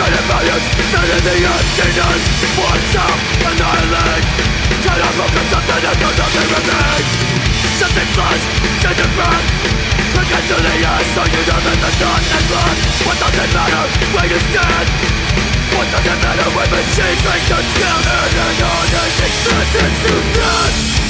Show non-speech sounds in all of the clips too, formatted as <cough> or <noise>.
Traded values, made the emptiness. Force out, annihilate Cannot focus something that does nothing remains Something flash, something burn Forget to the end, so you know that the sun is blood What does it matter where you stand? What does it matter when machines make the skin And an unending sentence to death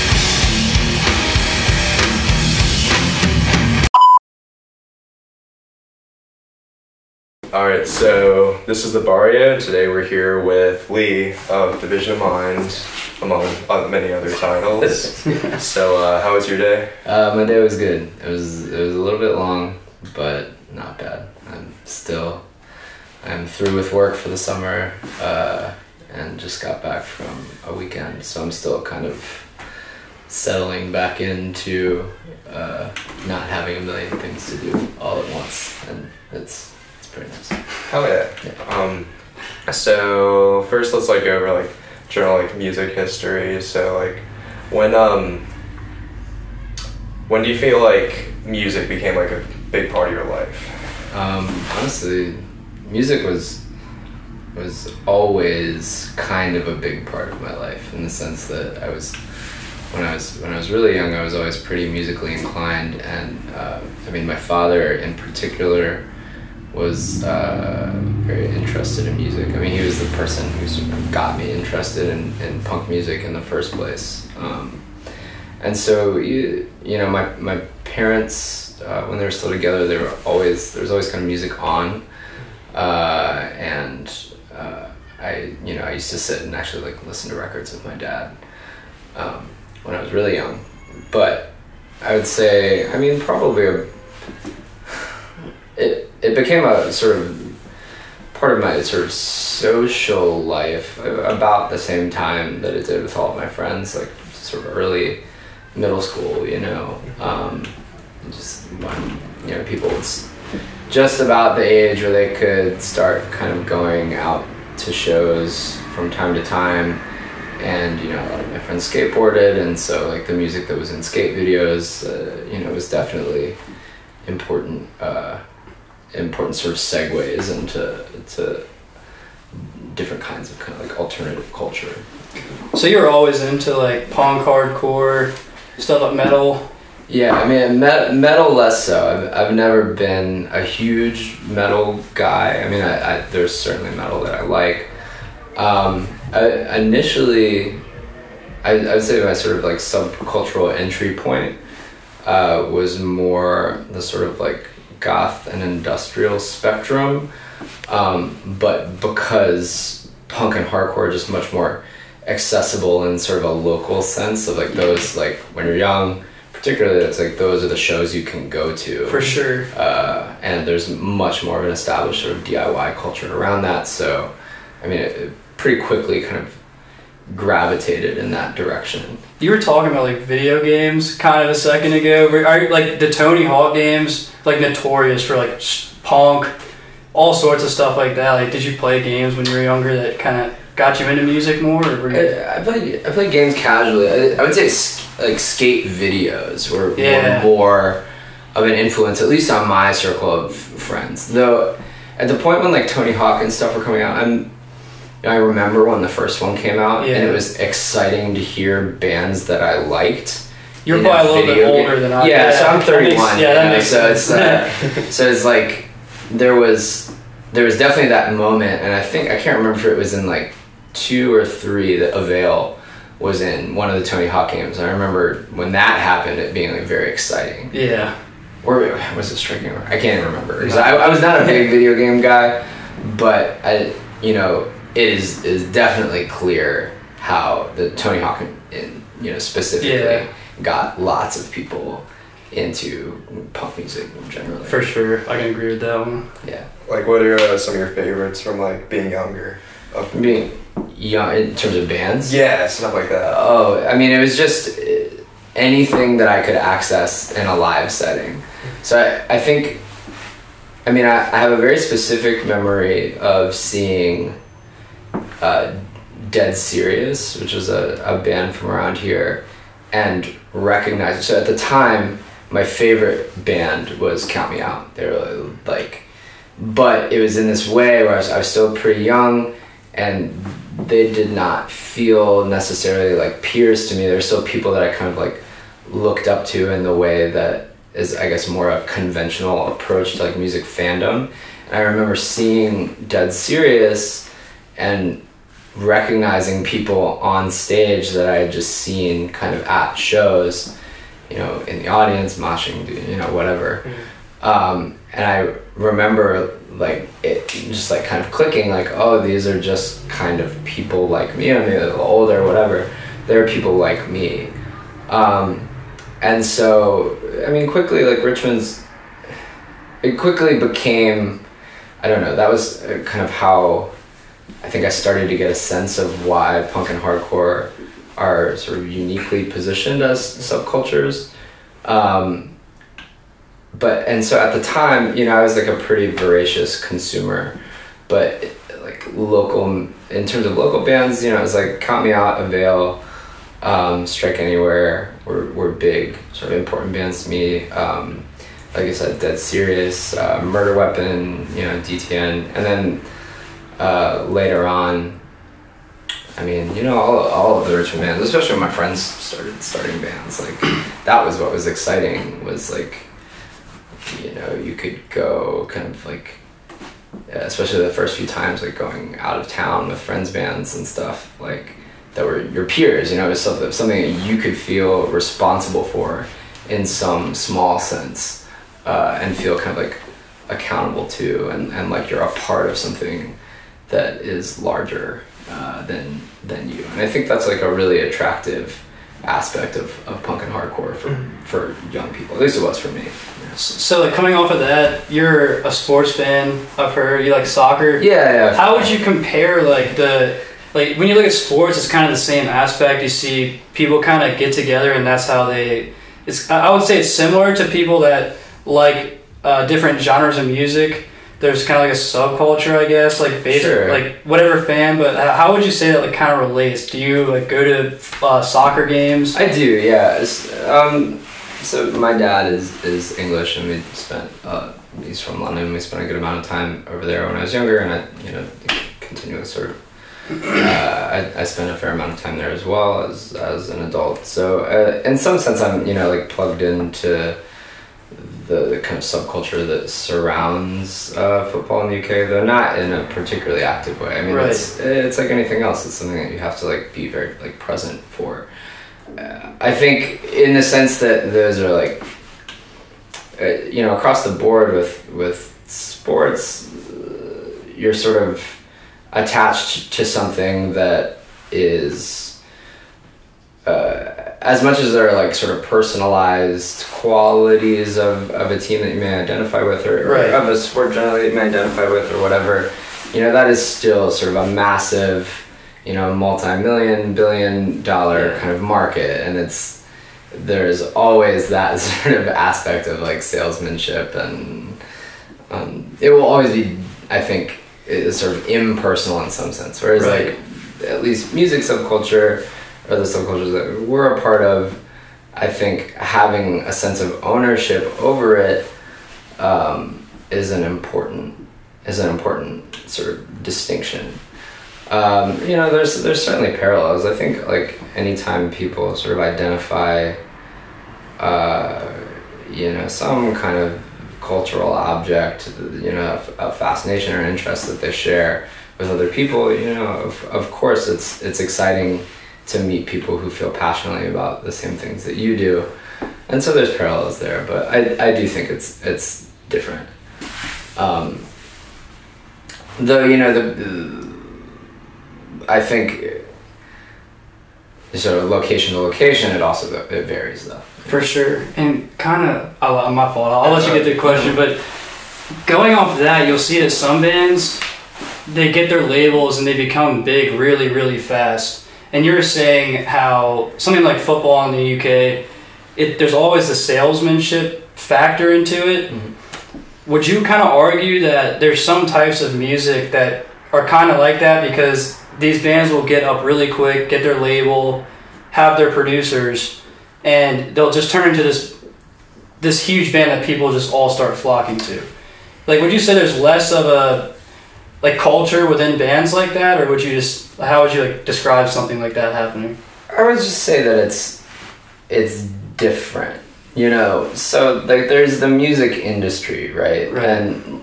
All right, so this is the Barrio. and Today we're here with Lee of Division of Mind, among many other titles. <laughs> so, uh, how was your day? Uh, my day was good. It was it was a little bit long, but not bad. I'm still I'm through with work for the summer, uh, and just got back from a weekend, so I'm still kind of settling back into uh, not having a million things to do all at once, and it's pretty nice. Hell yeah. Um, so first, let's like go over like general like music history. So like, when um, when do you feel like music became like a big part of your life? Um, honestly, music was was always kind of a big part of my life in the sense that I was when I was when I was really young, I was always pretty musically inclined, and uh, I mean, my father in particular was uh, very interested in music. I mean, he was the person who sort of got me interested in, in punk music in the first place. Um, and so you you know my my parents uh, when they were still together they were always there was always kind of music on uh, and uh, I you know I used to sit and actually like listen to records with my dad um, when I was really young but I would say I mean probably a, it it became a sort of part of my sort of social life about the same time that it did with all of my friends like sort of early middle school you know? Um, just when you know people just about the age where they could start kind of going out to shows from time to time. And you know a lot of my friends skateboarded and so like the music that was in skate videos uh, you know was definitely important uh, important sort of segues into to different kinds of kind of like alternative culture So you were always into like punk, hardcore, stuff like metal. Yeah, I mean, met, metal less so. I've, I've never been a huge metal guy. I mean, I, I, there's certainly metal that I like. Um, I, initially, I, I would say my sort of like subcultural entry point uh, was more the sort of like goth and industrial spectrum. Um, but because punk and hardcore are just much more accessible in sort of a local sense of like those like when you're young particularly it's like those are the shows you can go to For sure. uh, and there's much more of an established sort of DIY culture around that so I mean it, it pretty quickly kind of gravitated in that direction You were talking about like video games kind of a second ago. Are like the Tony Hawk games like notorious for like punk, all sorts of stuff like that? Like, did you play games when you were younger that kind of got you into music more? Or were you, I, I played I played games casually. I, I would say like skate videos were, Yeah. were more of an influence, at least on my circle of friends. Though at the point when like Tony Hawk and stuff were coming out, I'm I remember when the first one came out, and it was exciting to hear bands that I liked. you're probably a little bit video game. older than I. Am. Yeah, so I'm that 31. makes- yeah, that know, makes so sense. it's uh, <laughs> so it's like there was there was definitely that moment, and I think I can't remember if it was in like two or three that Avail was in one of the Tony Hawk games. I remember when that happened, it being like very exciting. yeah. Or was it Striking? I can't even remember. I, I was not a big <laughs> video game guy, but I, you know, it is is definitely clear how the Tony Hawk in, in you know specifically Yeah. got lots of people into punk music generally. For sure, I can agree with that one. yeah. Like, what are uh, some of your favorites from like being younger? Up I mean, young in terms of bands. Yeah, stuff like that. Oh, I mean, it was just uh, anything that I could access in a live setting. So I, I think, I mean, I, I have a very specific memory of seeing uh, Dead Serious, which was a, a band from around here, and recognizing. So at the time, my favorite band was Count Me Out. They were like, but it was in this way where I was, I was still pretty young and they did not feel necessarily like peers to me. They're still people that I kind of like looked up to in the way that is, I guess, more of a conventional approach to like music fandom. And I remember seeing Dead Serious and recognizing people on stage that I had just seen kind of at shows, you know, in the audience, moshing, you know, whatever. Um, and I remember like it just like kind of clicking like oh these are just kind of people like me I'm a little older whatever. They're people like me. Um, and so I mean quickly like Richmond's it quickly became I don't know that was uh, kind of how I think I started to get a sense of why punk and hardcore are sort of uniquely positioned as subcultures. Um, but and so at the time you know i was like a pretty voracious consumer but like local in terms of local bands you know it was like count me out avail um, strike anywhere were, were big sort of important bands to me. Um, like i said dead serious uh, murder weapon you know dtn and then uh, later on I mean, you know, all, all of the Richmond bands, especially when my friends started starting bands, like that was what was exciting. Was like you know you could go kind of like especially the first few times like going out of town with friends bands and stuff like that were your peers you know it was something, something that you could feel responsible for in some small sense uh, and feel kind of like accountable to and, and like you're a part of something that is larger uh, than than you and i think that's like a really attractive aspect of, of punk and hardcore for, mm-hmm. for young people at least it was for me so, like coming off of that, you're a sports fan. I've heard you like soccer. Yeah, yeah. How would you compare like the like when you look at sports? It's kind of the same aspect. You see people kind of get together, and that's how they. It's I would say it's similar to people that like uh, different genres of music. There's kind of like a subculture, I guess, like based sure. like whatever fan. But how would you say that like kind of relates? Do you like go to uh, soccer games? I do, yeah. Um, so my dad is is English, and we spent. Uh, he's from London. We spent a good amount of time over there when I was younger, and I, you know, continually sort of. Uh, I, I spent a fair amount of time there as well as as an adult. So uh, in some sense, I'm you know like plugged into the, the kind of subculture that surrounds uh, football in the UK, though not in a particularly active way. I mean, right. it's it's like anything else. It's something that you have to like be very like present for. I think in the sense that those are like, uh, you know, across the board with with sports, uh, you're sort of attached to something that is uh, as much as there are like sort of personalized qualities of, of a team that you may identify with or, right. or of a sport generally you may identify with or whatever you know that is still sort of a massive you know multi-million billion dollar yeah. kind of market and it's there's always that <laughs> sort of aspect of like salesmanship and um, it will always be i think sort of impersonal in some sense whereas right. like at least music subculture or the subcultures that we're a part of i think having a sense of ownership over it um, is an important is an important sort of distinction um, you know, there's there's certainly parallels. I think like anytime people sort of identify, uh, you know, some kind of cultural object, you know, a fascination or interest that they share with other people, you know, of, of course it's it's exciting to meet people who feel passionately about the same things that you do, and so there's parallels there. But I I do think it's it's different. Um, though you know the I think so location to location, it also it varies though. For sure, and kind of, oh, my fault. I'll let you get the question, but going off of that, you'll see that some bands they get their labels and they become big really, really fast. And you're saying how something like football in the UK, it there's always a salesmanship factor into it. Mm-hmm. Would you kind of argue that there's some types of music that are kind of like that because these bands will get up really quick, get their label, have their producers, and they'll just turn into this this huge band that people just all start flocking to. Like, would you say there's less of a like culture within bands like that, or would you just how would you like describe something like that happening? I would just say that it's it's different, you know. So like, there's the music industry, right? Right. And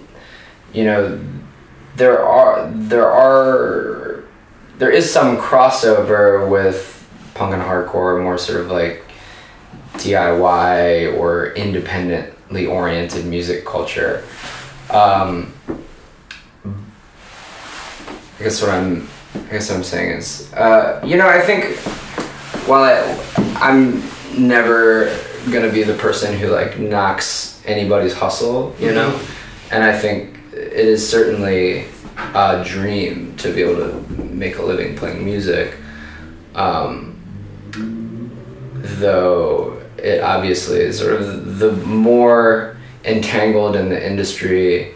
you know, there are there are there is some crossover with punk and hardcore, more sort of like DIY or independently oriented music culture. Um, I guess what I'm, I guess what I'm saying is, uh, you know, I think while I, I'm never gonna be the person who like knocks anybody's hustle, you know, and I think it is certainly a dream to be able to make a living playing music. Um, though it obviously is sort of the more entangled in the industry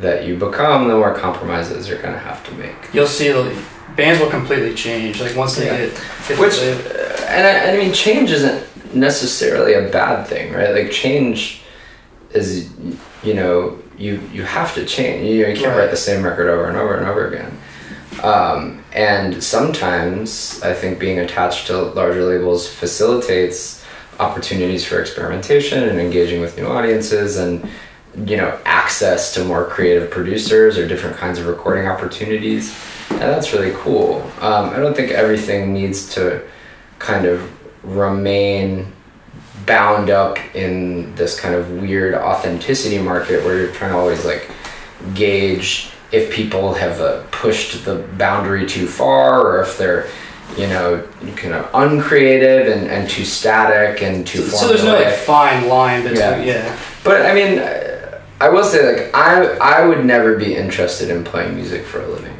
that you become, the more compromises you're gonna have to make. You'll see the bands will completely change. Like once they Yeah. get, get Which, the and I, I mean, change isn't necessarily a bad thing, right? Like change is, you know, you you have to change. You, you can't Right. write the same record over and over and over again. Um, and sometimes I think being attached to larger labels facilitates opportunities for experimentation and engaging with new audiences and you know access to more creative producers or different kinds of recording opportunities and that's really cool um, i don't think everything needs to kind of remain bound up in this kind of weird authenticity market where you're trying to always like gauge if people have uh, pushed the boundary too far or if they're you know kind of uncreative and, and too static and too so there's no like fine line between Yeah. yeah. But I mean, I will say like I I would never be interested in playing music for a living,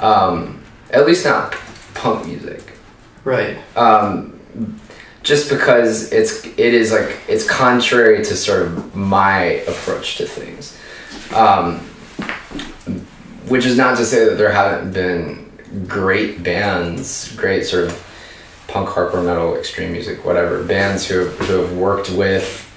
um, at least not punk music. right. Um, just because it's it is like it's contrary to sort of my approach to things, um, which is not to say that there haven't been great bands, great sort of punk, hardcore, metal, extreme music, whatever bands who who have worked with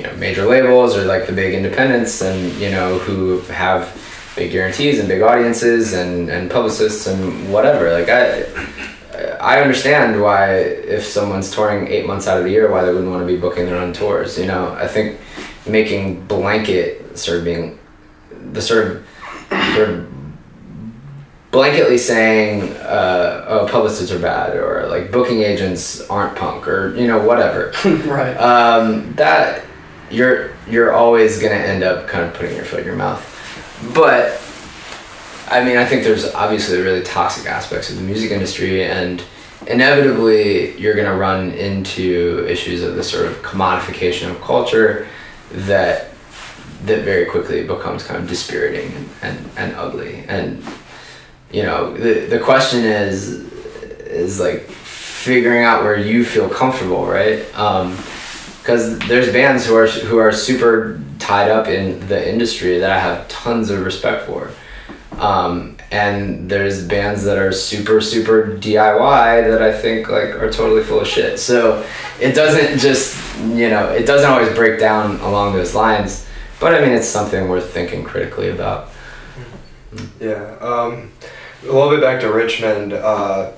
you know major labels or like the big independents and you know who have big guarantees and big audiences and and publicists and whatever. Like i i understand why if someone's touring eight months out of the year why they wouldn't want to be booking their own tours you know? I think making blanket sort of being the sort of sort of blanketly saying uh, oh publicists are bad or like booking agents aren't punk or you know whatever. <laughs> Right. um, that you're you're always gonna end up kind of putting your foot in your mouth. But I mean, I think there's obviously really toxic aspects of the music industry, and inevitably you're gonna run into issues of the sort of commodification of culture that that very quickly becomes kind of dispiriting and, and, and ugly. And you know, the the question is is like figuring out where you feel comfortable, right? Um, because there's bands who are who are super tied up in the industry that I have tons of respect for, um, and there's bands that are super super DIY that I think like are totally full of shit. So it doesn't just you know it doesn't always break down along those lines, but I mean it's something worth thinking critically about. Yeah. Um, a little bit back to Richmond. Uh,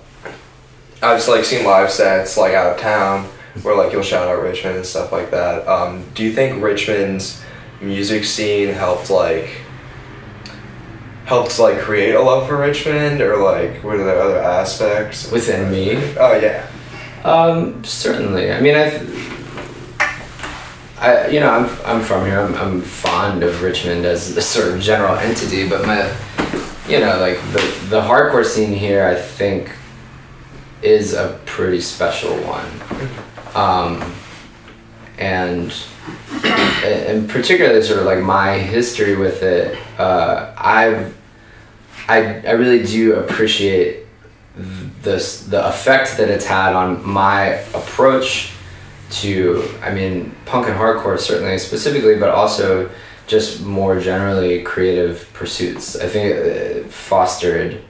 I've just like seen live sets like out of town where like you'll shout out Richmond and stuff like that. Um, do you think Richmond's music scene helped like helped like create a love for Richmond or like what are the other aspects Within me? Oh yeah. Um, certainly. I mean, I, I, you know, I'm, I'm from here. I'm, I'm fond of Richmond as a sort of general entity, but my, you know, like the the hardcore scene here, I think, is a pretty special one, um, and and particularly sort of like my history with it. Uh, I've I I really do appreciate this the effect that it's had on my approach to I mean punk and hardcore certainly specifically, but also just more generally creative pursuits. I think it fostered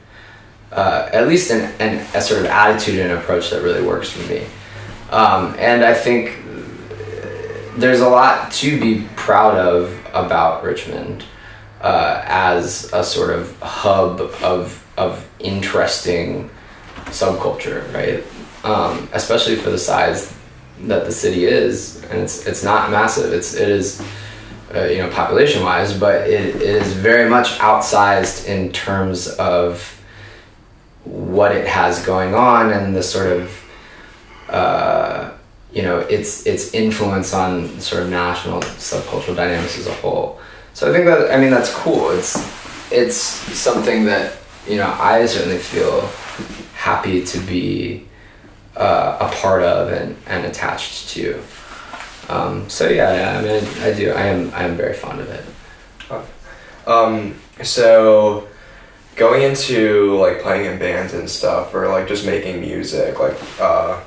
uh, at least an, an, a sort of attitude and approach that really works for me. Um, and I think there's a lot to be proud of about Richmond uh, as a sort of hub of of interesting subculture, right? Um, especially for the size that the city is, and it's it's not massive. It's it is. Uh, you know, population wise, but it, it is very much outsized in terms of what it has going on and the sort of uh, you know its its influence on sort of national subcultural dynamics as a whole. So I think that I mean that's cool. It's it's something that you know I certainly feel happy to be uh, a part of and, and attached to. Um, so yeah, yeah, I mean I, do I am I am very fond of it. Um, so going into like playing in bands and stuff or like just making music like uh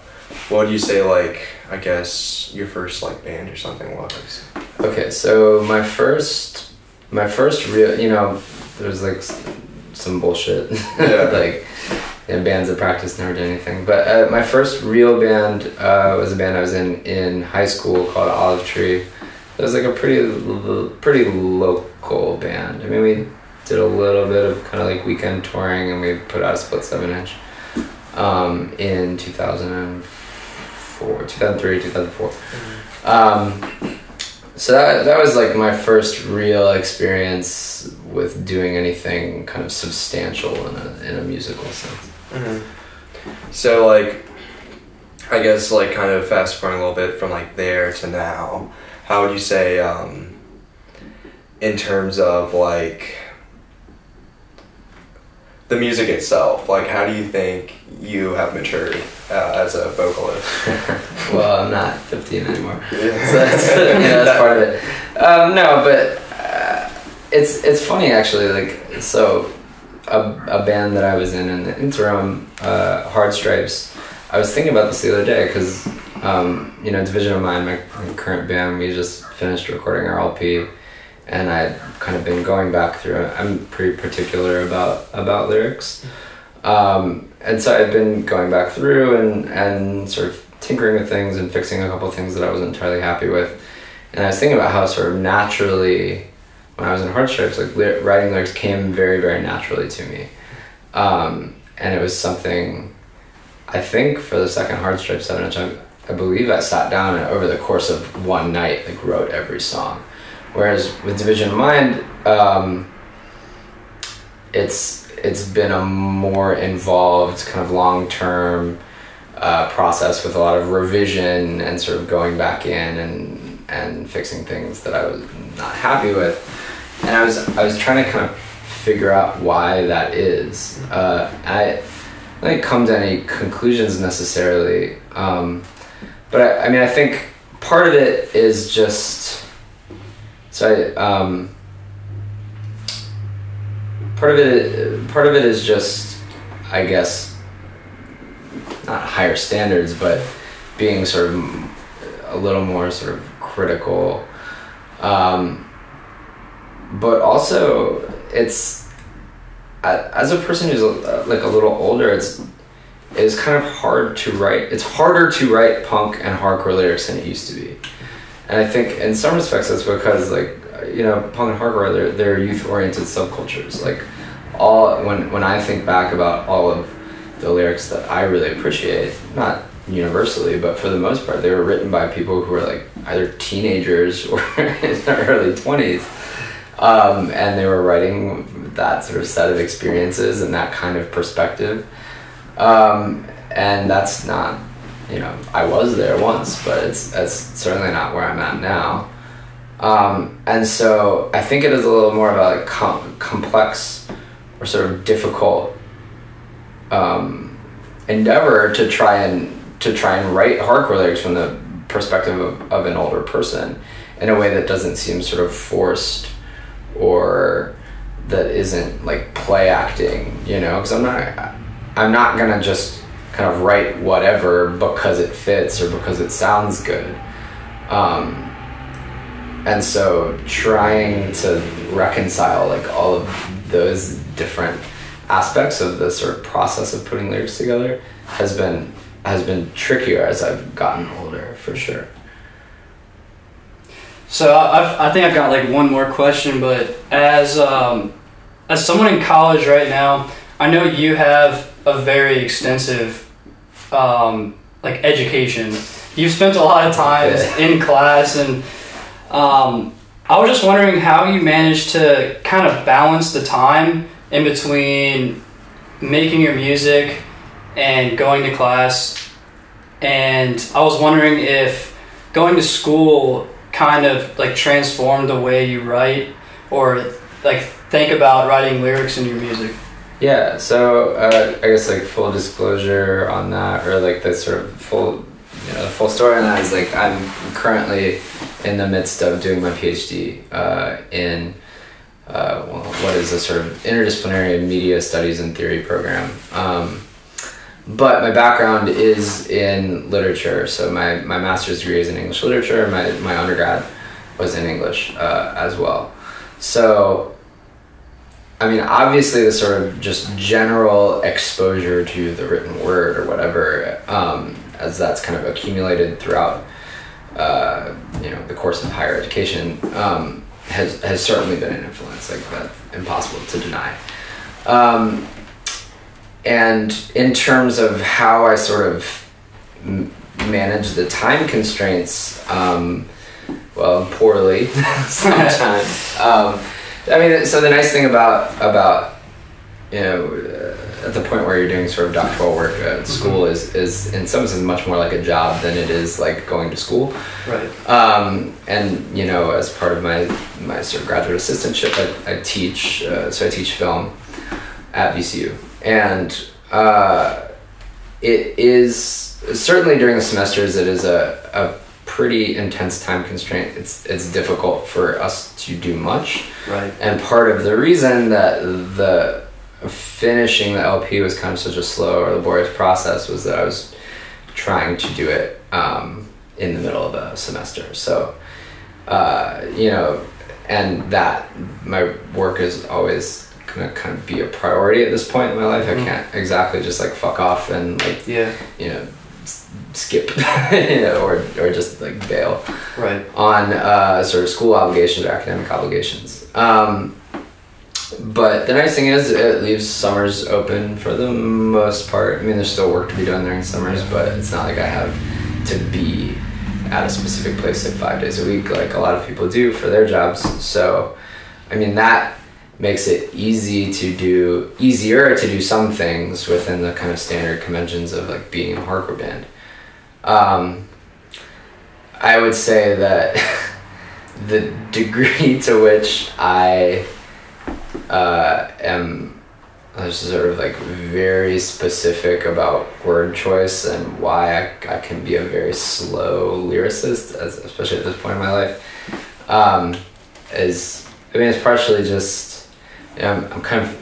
what would you say like i guess your first like band or something was Okay, so my first, my first real, you know, there's like some bullshit, Yeah. <laughs> like in bands that practice never did anything. But uh, my first real band uh, was a band I was in in high school called Olive Tree. It was like a pretty, pretty local band. I mean, we did a little bit of kind of like weekend touring, and we put out a split seven inch um, in 2004, 2003, 2004. Um, so that, that was like my first real experience with doing anything kind of substantial in a, in a musical sense. so like i guess like kind of fast forwarding a little bit from like there to now how would you say um in terms of like the music itself like how do you think you have matured uh, as a vocalist <laughs> well, I'm not 15 anymore. <laughs> so yeah that's, <laughs> yeah, that's part of it. Um, no, but uh, it's it's funny actually. Like so, a, a band that I was in in the interim, uh, Hard Stripes. I was thinking about this the other day because um, you know Division of Mind, my current band, we just finished recording our LP, and I'd kind of been going back through. I'm pretty particular about about lyrics. Um, and so I've been going back through and, and sort of tinkering with things and fixing a couple things that I wasn't entirely happy with. And I was thinking about how sort of naturally, when I was in Hard Stripes, like writing lyrics came very, very naturally to me. Um, and it was something, I think for the second Hard Stripes 7 inch, I believe I sat down and over the course of one night, like wrote every song. Whereas with Division of Mind, um, it's it's been a more involved kind of long term uh, process with a lot of revision and sort of going back in and and fixing things that I was not happy with, and I was I was trying to kind of figure out why that is. Uh, I I didn't come to any conclusions necessarily, um, but I, I mean I think part of it is just so Um, part of it part of it is just i guess not higher standards but being sort of a little more sort of critical. Um, but also it's as a person who's like a little older it's it's kind of hard to write it's harder to write punk and hardcore lyrics than it used to be and i think in some respects that's because like you know punk and hardcore they're, they're youth oriented subcultures. Like all when when i think back about all of the lyrics that i really appreciate not universally but for the most part they were written by people who were like either teenagers or <laughs> in their early 20s um, and they were writing that sort of set of experiences and that kind of perspective. Um, and that's not you know i was there once but it's that's certainly not where i'm at now. Um, and so i think it is a little more of a com- complex or sort of difficult um, endeavor to try and to try and write hardcore lyrics from the perspective of, of an older person in a way that doesn't seem sort of forced or that isn't like play acting, you know, because I'm not I'm not gonna just kind of write whatever because it fits or because it sounds good. Um, and so trying to reconcile like all of those different aspects of the sort of process of putting lyrics together has been has been trickier as I've gotten older for sure. So I've, I think I've got like one more question, but as um, as someone in college right now, I know you have a very extensive um, like education. You've spent a lot of time Yeah. in class, and um, I was just wondering how you managed to kind of balance the time in between making your music and going to class. And I was wondering if going to school kind of like transformed the way you write or like think about writing lyrics in your music. Yeah, so uh, I guess like full disclosure on that, or like the sort of full, you know, the full story on that is like I'm currently in the midst of doing my PhD uh, in uh, well, what is a sort of interdisciplinary media studies and theory program. Um, but my background is in literature, so my, my master's degree is in English literature. My my undergrad was in English uh, as well. So I mean, obviously, the sort of just general exposure to the written word or whatever, um, as that's kind of accumulated throughout, uh, you know, the course of higher education, um, has has certainly been an influence. Like that's impossible to deny. Um, and in terms of how I sort of m- manage the time constraints, um, well, poorly <laughs> sometimes. I mean, so the nice thing about about you know uh, at the point where you're doing sort of doctoral work at school is is in some sense much more like a job than it is like going to school. Right. Um, and you know, as part of my my sort of graduate assistantship, I, I teach. Uh, so I teach film at VCU, and uh, it is certainly during the semesters. It is a, a pretty intense time constraint. It's it's difficult for us to do much. Right. And part of the reason that the finishing the LP was kind of such a slow or laborious process was that I was trying to do it um, in the middle of a semester. So, uh, you know, and that my work is always gonna kind of be a priority at this point in my life. I Mhm. can't exactly just like fuck off and like Yeah. you know skip you <laughs> know, or or just like bail Right. on uh, sort of school obligations or academic obligations. Um, but the nice thing is it leaves summers open for the most part. I mean, there's still work to be done during summers, but it's not like I have to be at a specific place like five days a week like a lot of people do for their jobs. So, I mean, that makes it easy to do easier to do some things within the kind of standard conventions of like being in a hardcore band. Um, I would say that <laughs> the degree to which I uh, am uh, sort of like very specific about word choice and why I, I can be a very slow lyricist, as, especially at this point in my life, um, is I mean it's partially just you know, I'm, I'm kind of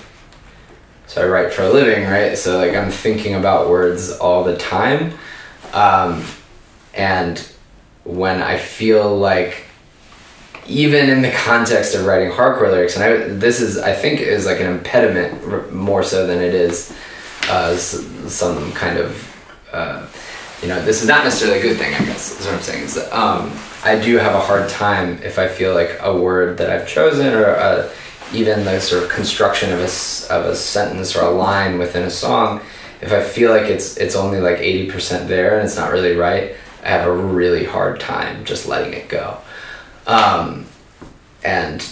so I write for a living, right? So like I'm thinking about words all the time, um, and when I feel like even in the context of writing hardcore lyrics, and I, this is I think is like an impediment r- more so than it is uh, some kind of uh, you know this is not necessarily a good thing. I guess is what I'm saying is that um, I do have a hard time if I feel like a word that I've chosen or uh even the sort of construction of a of a sentence or a line within a song. If I feel like it's it's only like eighty percent there and it's not really right, I have a really hard time just letting it go um, and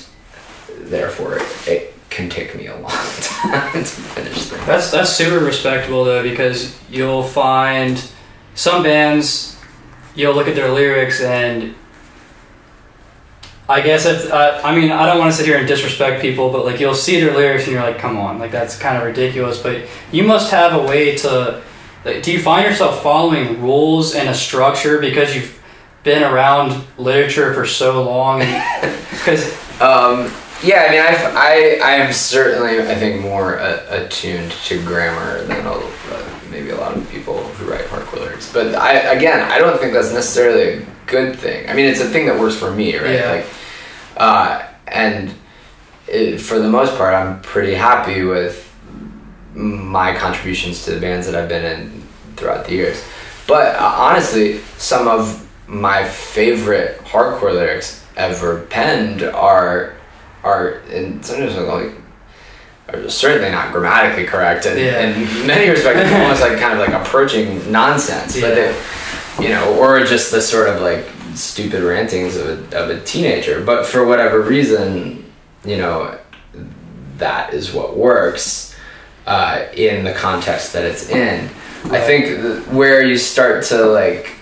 therefore it, it can take me a long <laughs> time to finish things. That's that's super respectable though because you'll find some bands you'll look at their lyrics and I guess it's uh, I mean I don't want to sit here and disrespect people but like you'll see their lyrics and you're like come on like that's kind of ridiculous but you must have a way to like, do you find yourself following rules and a structure because you've been around literature for so long <laughs> because Um, Yeah, I mean, I've, I I am certainly I think more uh, attuned to grammar than a, uh, maybe a lot of people who write hardcore lyrics. But I again, I don't think that's necessarily good thing. I mean, it's a thing that works for me, right? Yeah. Like, uh, and it, for the most part, I'm pretty happy with my contributions to the bands that I've been in throughout the years. But uh, honestly, some of my favorite hardcore lyrics ever penned are are in sometimes like are certainly not grammatically correct and Yeah. in many respects <laughs> almost like kind of like approaching nonsense but they, you know or just the sort of like stupid rantings of a, of a teenager. But for whatever reason you know that is what works uh, in the context that it's in. I think th- where you start to like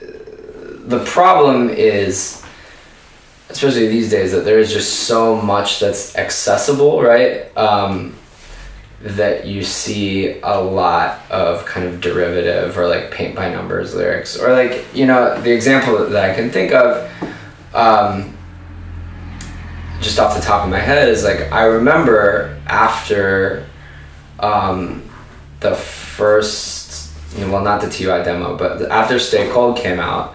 the problem is especially these days that there is just so much that's accessible right? Um, that you see a lot of kind of derivative or like paint by numbers lyrics. Or like you know the example that i can think of um, just off the top of my head is like i remember after um, the first well not the ti demo but after stay cold came out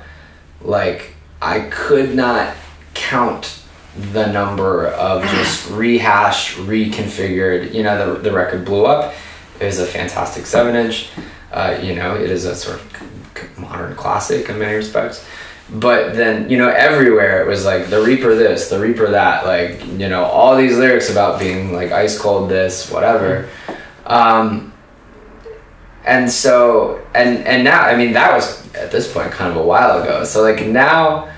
like I could not count the number of just <clears throat> rehashed, reconfigured. You know, the the record blew up. It was a fantastic seven inch. Uh, you know, it is a sort of modern classic in many respects. But then, you know, everywhere it was like the Reaper this, the Reaper that, like, you know, all these lyrics about being like ice cold this, whatever. Um, and so and and now i mean that was at this point kind of a while ago so like now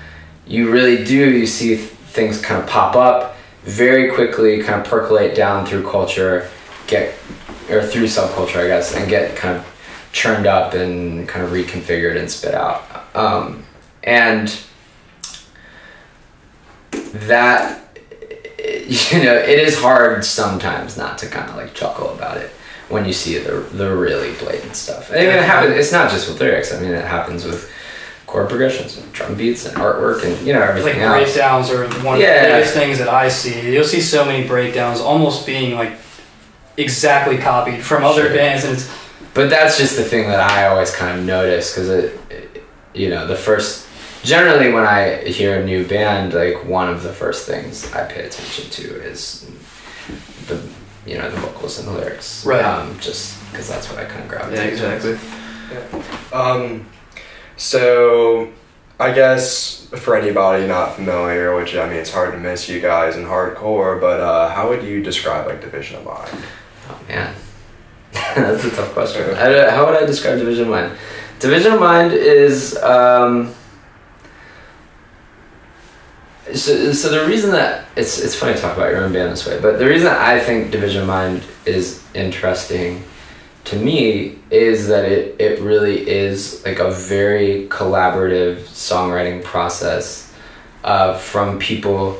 you really do you see things kind of pop up very quickly kind of percolate down through culture get or through subculture i guess and get kind of churned up and kind of reconfigured and spit out um, and that <laughs> you know it is hard sometimes not to kind of like chuckle about it when you see the the really blatant stuff. Mean, it happens. It's not just with lyrics. I mean, it happens with chord progressions and drum beats and artwork and you know Like everything else. breakdowns are one of the biggest things that I see. You'll see so many breakdowns almost being like exactly copied from other Sure. bands, and it's But that's just the thing that I always kind of notice because it, it- you know, the first. Generally, when I hear a new band, like one of the first things I pay attention to is the, you know, the vocals and the lyrics. Right. Um, just because that's what I kind of gravitate. towards. Um, so I guess for anybody not familiar, which I mean it's hard to miss you guys in hardcore, but uh, how would you describe like Division of Mind? Oh man, <laughs> that's a tough question. I don't- how would I describe Division of Mind? Division of Mind is um, so, so the reason that it's it's funny to talk about your own band this way, but the reason I think Division of Mind is interesting to me is that it it really is like a very collaborative songwriting process uh, from people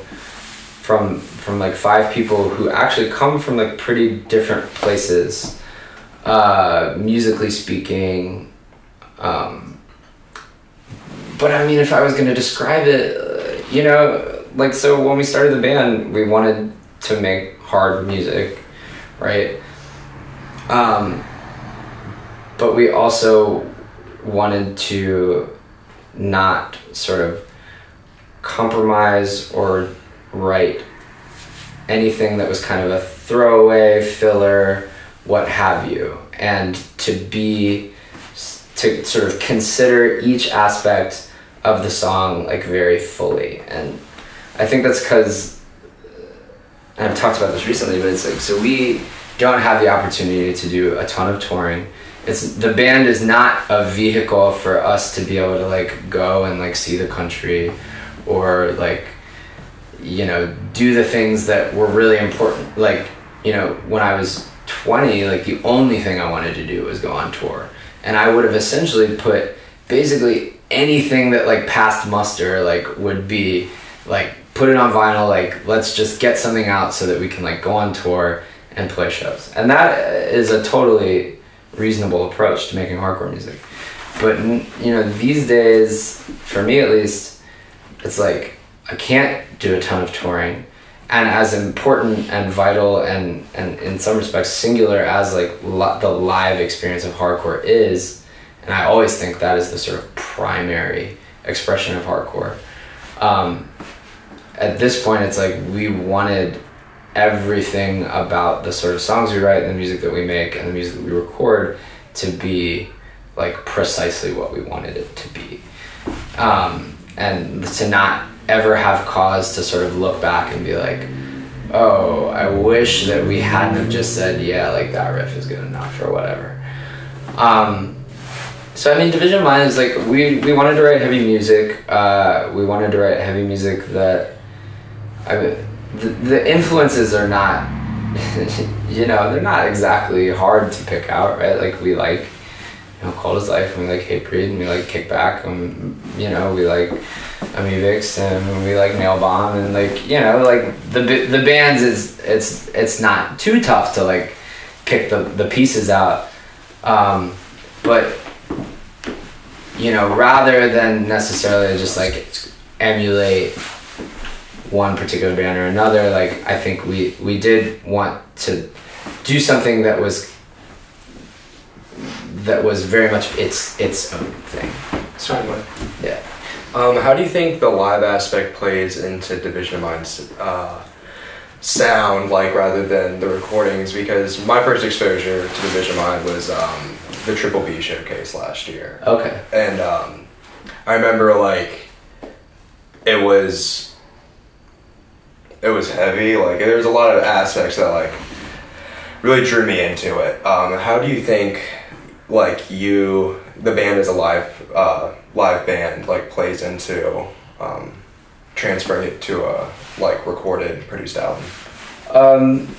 from from like five people who actually come from like pretty different places uh musically speaking um but i mean if i was going to describe it uh, you know like so when we started the band we wanted to make hard music right? Um but we also wanted to not sort of compromise or write anything that was kind of a throwaway filler what have you. And to be to sort of consider each aspect of the song like very fully. And i think that's because i've talked about this recently but it's like so we don't have the opportunity to do a ton of touring it's the band is not a vehicle for us to be able to like go and like see the country or like you know do the things that were really important. Like you know when i was 20 like the only thing i wanted to do was go on tour. And i would have essentially put basically anything that like passed muster like would be like put it on vinyl like let's just get something out so that we can like go on tour and play shows. And that is a totally reasonable approach to making hardcore music. But you know these days for me at least it's like I can't do a ton of touring, and as important and vital and and in some respects singular as like li- the live experience of hardcore is and i always think that is the sort of primary expression of hardcore um, at this point it's like we wanted everything about the sort of songs we write and the music that we make and the music that we record to be like precisely what we wanted it to be um, and to not ever have cause to sort of look back and be like oh i wish that we hadn't have just said yeah like that riff is good enough or whatever um, so I mean, Division of Mind is like we we wanted to write heavy music. Uh, we wanted to write heavy music that I mean, the, the influences are not, <laughs> you know, they're not exactly hard to pick out, right? Like we like, you know, Cold as Life, and we like Hatebreed, and we like Kickback, and you know, we like Amivix, and we like Nail Bomb, and like you know, like the the bands is it's it's not too tough to like pick the the pieces out, um, but you know, rather than necessarily just like emulate one particular band or another, like I think we we did want to do something that was that was very much its its own thing. Certainly. Yeah. Um, how do you think the live aspect plays into Division of Mind's uh, sound, like rather than the recordings? Because my first exposure to Division of Mind was um, the Triple B showcase last year, Okay. and um, I remember like it was it was heavy. Like there was a lot of aspects that like really drew me into it. Um, how do you think like you the band as a live uh, live band like plays into um, transferring it to a like recorded produced album? Um,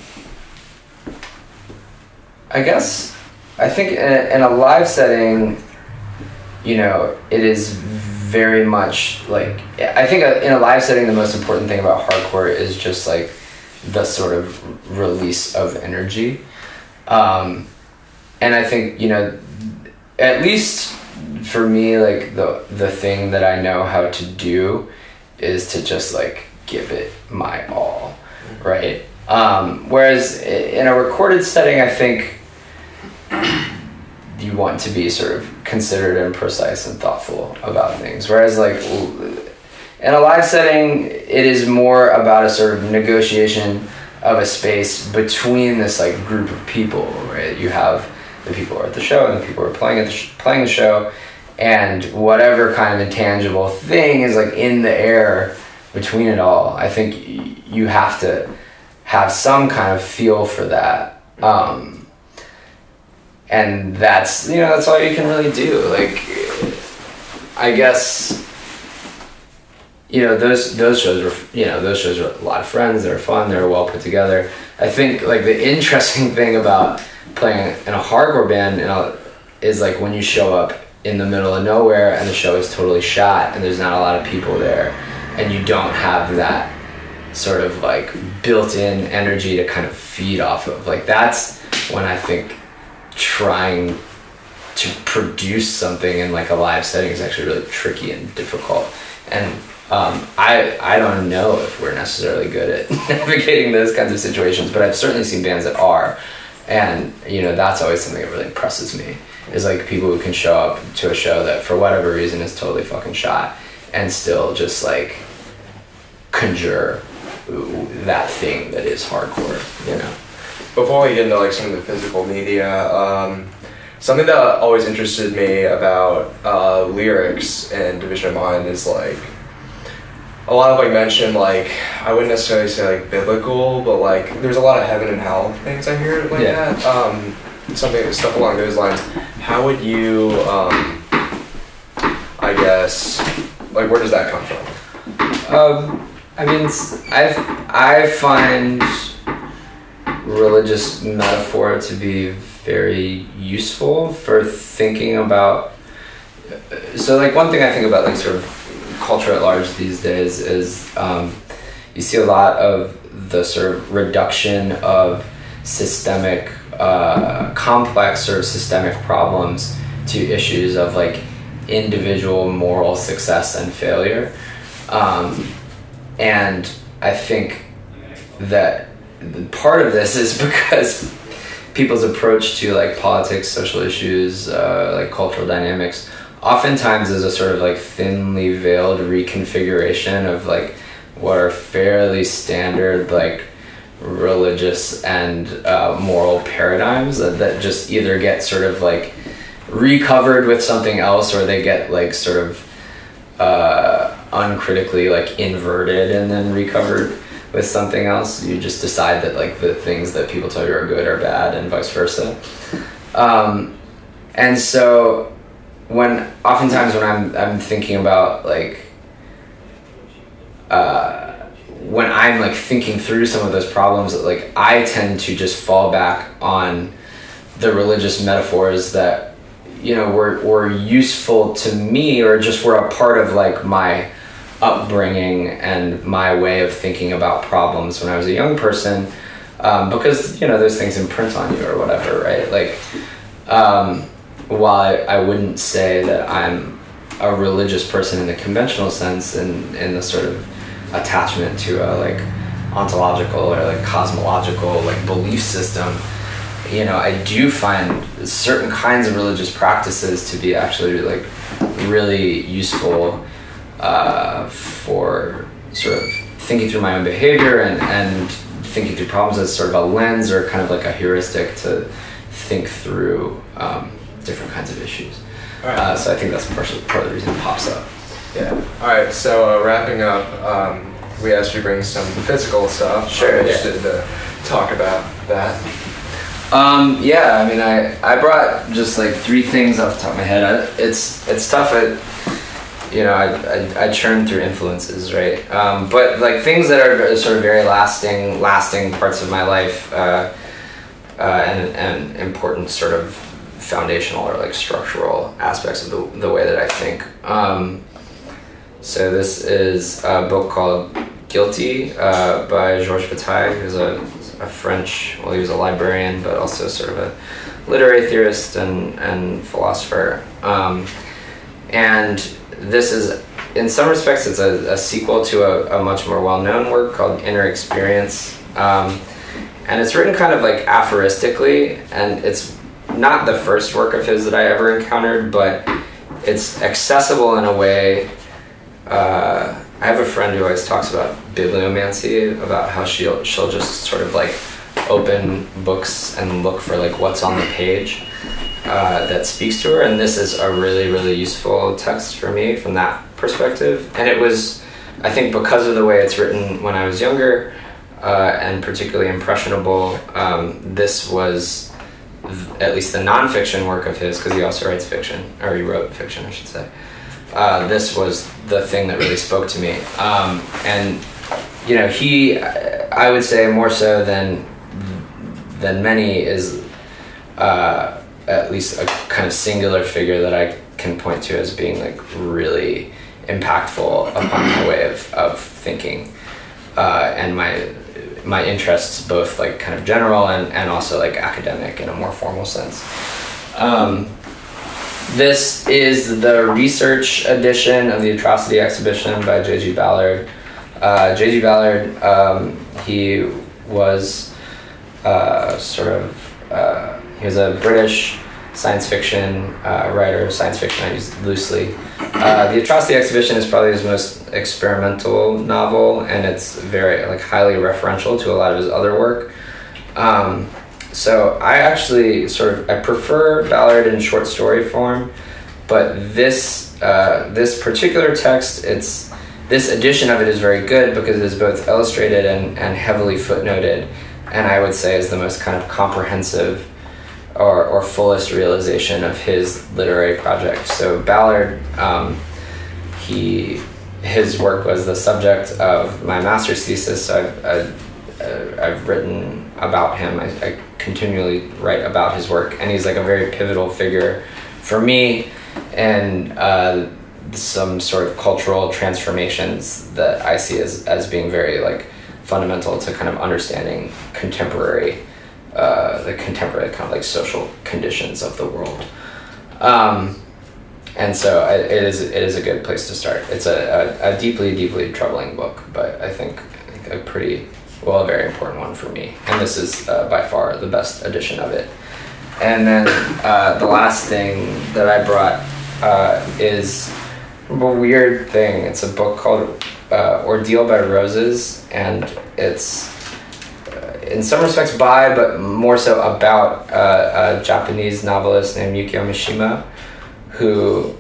I guess I think in a, in a live setting, you know, it is very much like I think in a live setting, the most important thing about hardcore is just like the sort of release of energy, um, and I think you know, at least for me, like the the thing that I know how to do is to just like give it my all, right? Um, whereas in a recorded setting, I think you want to be sort of considered and precise and thoughtful about things. Whereas like in a live setting, it is more about a sort of negotiation of a space between this like group of people, right? You have the people who are at the show and the people who are playing at the sh- playing the show, and whatever kind of intangible thing is like in the air between it all. I think y- you have to have some kind of feel for that. Um, and that's you know that's all you can really do. Like i guess you know those those shows were you know those shows were a lot of friends. They were fun. They were well put together. I think like the interesting thing about playing in a hardcore band you know, is like when you show up in the middle of nowhere and the show is totally shot and there's not a lot of people there and you don't have that sort of like built-in energy to kind of feed off of. Like that's when i think trying to produce something in like a live setting is actually really tricky and difficult. And um, I, I don't know if we're necessarily good at <laughs> navigating those kinds of situations but i've certainly seen bands that are. And you know that's always something that really impresses me is like people who can show up to a show that for whatever reason is totally fucking shot and still just like conjure that thing that is hardcore you know Before we get into like some of the physical media, um, something that always interested me about uh, lyrics and Division of Mind is like a lot of like mention like I wouldn't necessarily say like biblical, but like there's a lot of heaven and hell things I hear like Yeah. that. Um, something stuff along those lines. How would you, um, I guess, like where does that come from? Um, I mean, I I find religious metaphor to be very useful for thinking about. So, like one thing I think about, like sort of culture at large these days, is um, you see a lot of the sort of reduction of systemic, uh, complex sort of systemic problems to issues of like individual moral success and failure. Um, and I think that part of this is <laughs> because people's approach to like politics, social issues, uh, like cultural dynamics, oftentimes is a sort of like thinly veiled reconfiguration of like what are fairly standard like religious and uh, moral paradigms that, that just either get sort of like recovered with something else or they get like sort of uh, uncritically like inverted and then recovered with something else. You just decide that like the things that people tell you are good are bad and vice versa. Um, and so when oftentimes when I'm I'm thinking about like uh, when I'm like thinking through some of those problems, like I tend to just fall back on the religious metaphors that you know were were useful to me or just were a part of like my upbringing and my way of thinking about problems when I was a young person. Um, because you know those things imprint on you or whatever, right? Like, um, while I, I wouldn't say that I'm a religious person in the conventional sense, in in the sort of attachment to a like ontological or like cosmological like belief system, you know, I do find certain kinds of religious practices to be actually like really useful uh, for sort of thinking through my own behavior and, and thinking through problems as sort of a lens or kind of like a heuristic to think through um, different kinds of issues. Uh, so I think that's partially part of the reason it pops up. Yeah. All right. So uh, wrapping up, um, we asked you to bring some physical stuff. Sure, I'm yeah. interested to talk about that. Um, yeah, I mean, I, I brought just like three things off the top of my head. I, it's it's tough. I, you know, I, I, I churn through influences, right? Um, but like things that are sort of very lasting, lasting parts of my life, uh, uh, and and important sort of foundational or like structural aspects of the, the way that I think. Um, so this is a book called Guilty uh, by Georges Bataille, who's a, a French, well, he was a librarian, but also sort of a literary theorist and, and philosopher. Um, and this is, in some respects, it's a, a sequel to a, a much more well-known work called Inner Experience. Um, and it's written kind of like aphoristically, and it's not the first work of his that I ever encountered, but it's accessible in a way uh, I have a friend who always talks about bibliomancy, about how she'll she'll just sort of like open books and look for like what's on the page uh, that speaks to her, and this is a really really useful text for me from that perspective. And it was, I think, because of the way it's written when I was younger, uh, and particularly impressionable. Um, this was th- at least the nonfiction work of his, because he also writes fiction, or he wrote fiction, I should say uh, this was the thing that really spoke to me. Um, and you know, he, I would say more so than than many is uh, at least a kind of singular figure that I can point to as being like really impactful upon my way of, of thinking uh, and my my interests both like kind of general and, and also like academic in a more formal sense. Um, this is the research edition of the Atrocity Exhibition by J.G. Ballard. Uh, J.G. Ballard, um, he was uh, sort of, uh, he was a British science fiction uh, writer, science fiction I use loosely. Uh, the Atrocity Exhibition is probably his most experimental novel, and it's very like highly referential to a lot of his other work. Um, so I actually sort of I prefer Ballard in short story form, but this uh, this particular text, it's this edition of it is very good because it is both illustrated and, and heavily footnoted, and I would say is the most kind of comprehensive or, or fullest realization of his literary project. So Ballard, um, he his work was the subject of my master's thesis. So I've, I've, uh, I've written about him. I, I continually write about his work, and he's like a very pivotal figure for me and uh, some sort of cultural transformations that I see as, as being very like fundamental to kind of understanding contemporary uh, the contemporary kind of like social conditions of the world. Um, and so I, it is it is a good place to start. It's a, a, a deeply deeply troubling book, but I think, I think a pretty well, a very important one for me. And this is uh, by far the best edition of it. And then uh, the last thing that I brought uh, is a weird thing. It's a book called uh, Ordeal by Roses, and it's in some respects by, but more so about uh, a Japanese novelist named Yukio Mishima, who,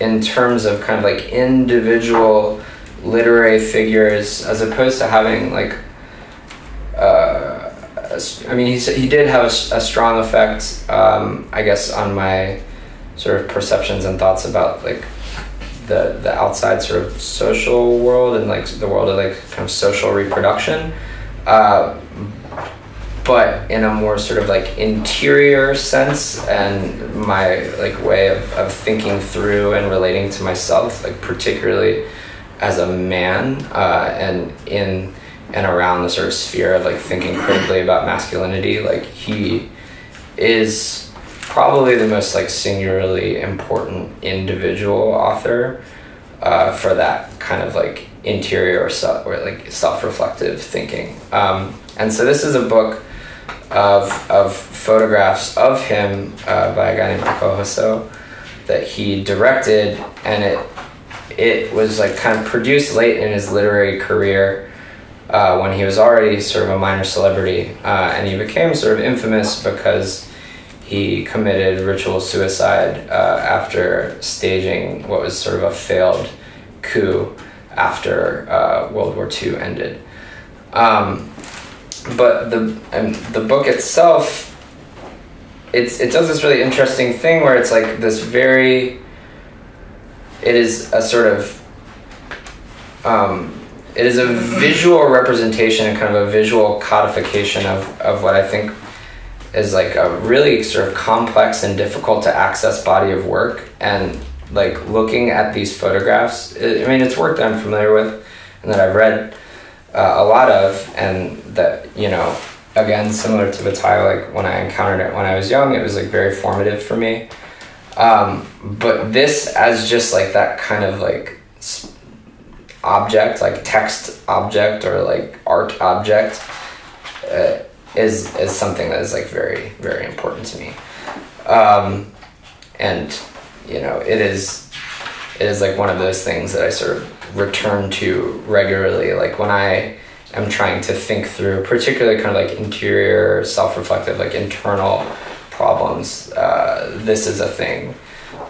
in terms of kind of like individual literary figures, as opposed to having like, uh, I mean, he, he did have a strong effect, um, I guess, on my sort of perceptions and thoughts about like the the outside sort of social world and like the world of like kind of social reproduction. Uh, but in a more sort of like interior sense and my like way of, of thinking through and relating to myself like particularly as a man uh, and in and around the sort of sphere of like thinking critically about masculinity like he is probably the most like singularly important individual author uh, for that kind of like interior or, self, or like self-reflective thinking. Um, and so this is a book of, of photographs of him uh, by a guy named Eikoh Hosoe that he directed and it it was like kind of produced late in his literary career uh, when he was already sort of a minor celebrity uh, and he became sort of infamous because he committed ritual suicide uh, after staging what was sort of a failed coup after uh, World War II ended. Um, but the the book itself, it's it does this really interesting thing where it's like this very. It is a sort of. Um, it is a visual representation and kind of a visual codification of, of what I think is like a really sort of complex and difficult to access body of work and like looking at these photographs i I mean it's work that i'm familiar with and that i've read uh, a lot of and that you know again similar to Bataille, like when i encountered it when i was young it was like very formative for me. Um, but this as just like that kind of like object like text object or like art object uh, is is something that is like very very important to me. Um, and you know it is it is like one of those things that i sort of return to regularly. Like when i am trying to think through particularly kind of like interior self-reflective like internal problems uh, this is a thing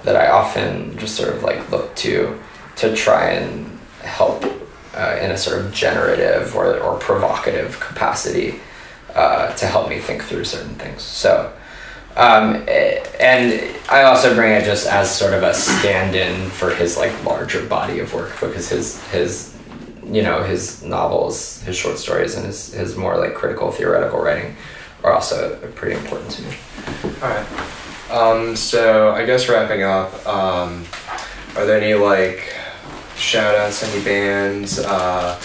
that i often just sort of like look to to try and help uh, in a sort of generative or, or provocative capacity uh, to help me think through certain things. So, um, and I also bring it just as sort of a stand-in for his like larger body of work because his his you know his novels, his short stories, and his his more like critical theoretical writing are also pretty important to me. All right. Um, so I guess wrapping up, um, are there any like shout outs, any bands, uh,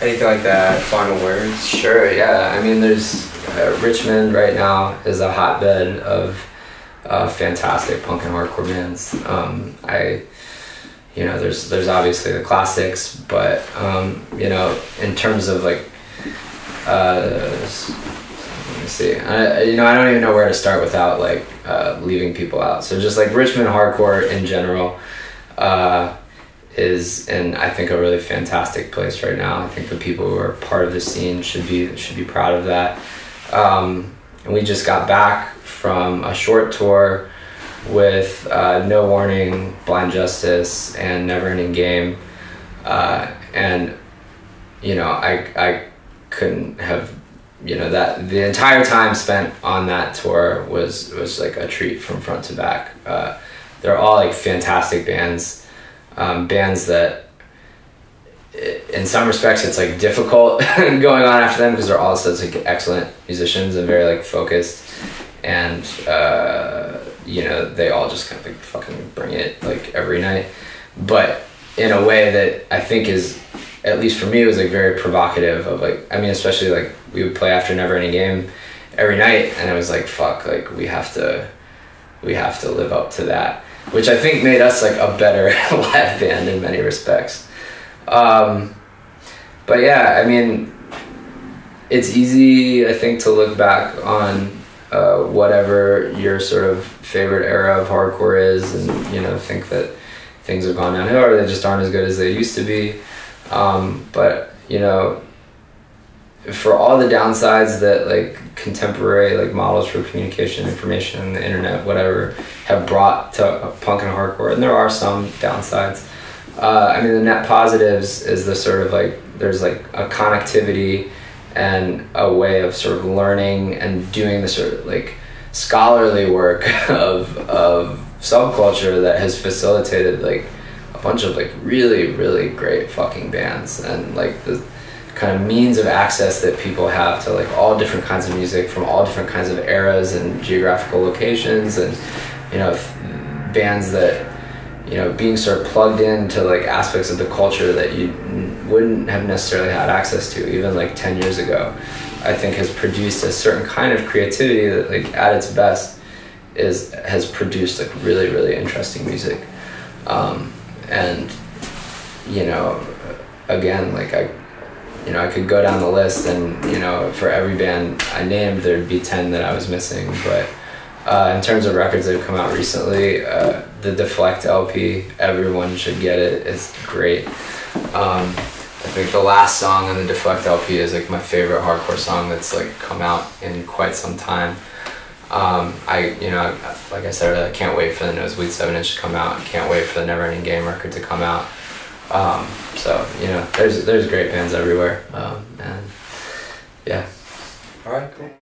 anything like that? Final words? Sure, yeah. I mean, there's uh, Richmond right now is a hotbed of uh, fantastic punk and hardcore bands. Um, I, you know, there's there's obviously the classics, but um, you know, in terms of like, uh, let me see. I, you know, I don't even know where to start without like uh, leaving people out. So just like Richmond hardcore in general. Uh, is in I think a really fantastic place right now. I think the people who are part of the scene should be should be proud of that. Um, and we just got back from a short tour with uh, No Warning, Blind Justice, and Never Ending Game, uh, and you know I I couldn't have you know that the entire time spent on that tour was was like a treat from front to back. Uh, they're all like fantastic bands um, bands that in some respects it's like difficult <laughs> going on after them because they're all such like excellent musicians and very like focused and uh, you know they all just kind of like fucking bring it like every night but in a way that i think is at least for me it was like very provocative of like i mean especially like we would play after never ending game every night and it was like fuck like we have to we have to live up to that which I think made us like a better <laughs> live band in many respects. Um, but yeah, I mean, it's easy, I think, to look back on uh, whatever your sort of favorite era of hardcore is, and you know, think that things have gone downhill or they just aren't as good as they used to be. Um, but you know, for all the downsides that like contemporary like models for communication, information, the internet, whatever, have brought to punk and hardcore, and there are some downsides. Uh, I mean, the net positives is the sort of like there's like a connectivity and a way of sort of learning and doing the sort of like scholarly work <laughs> of of subculture that has facilitated like a bunch of like really really great fucking bands and like the kind of means of access that people have to like all different kinds of music from all different kinds of eras and geographical locations and you know bands that you know being sort of plugged into like aspects of the culture that you wouldn't have necessarily had access to even like 10 years ago i think has produced a certain kind of creativity that like at its best is has produced like really really interesting music um, and you know again like i you know i could go down the list and you know for every band i named there'd be 10 that i was missing but uh, in terms of records that have come out recently, uh, the Deflect LP, everyone should get it. It's great. Um, I think the last song on the Deflect LP is like my favorite hardcore song that's like come out in quite some time. Um, I, you know, like I said, I can't wait for the Nosebleed 7 inch to come out. Can't wait for the Never Ending Game record to come out. Um, so, you know, there's, there's great bands everywhere. Um, and yeah. All right, cool.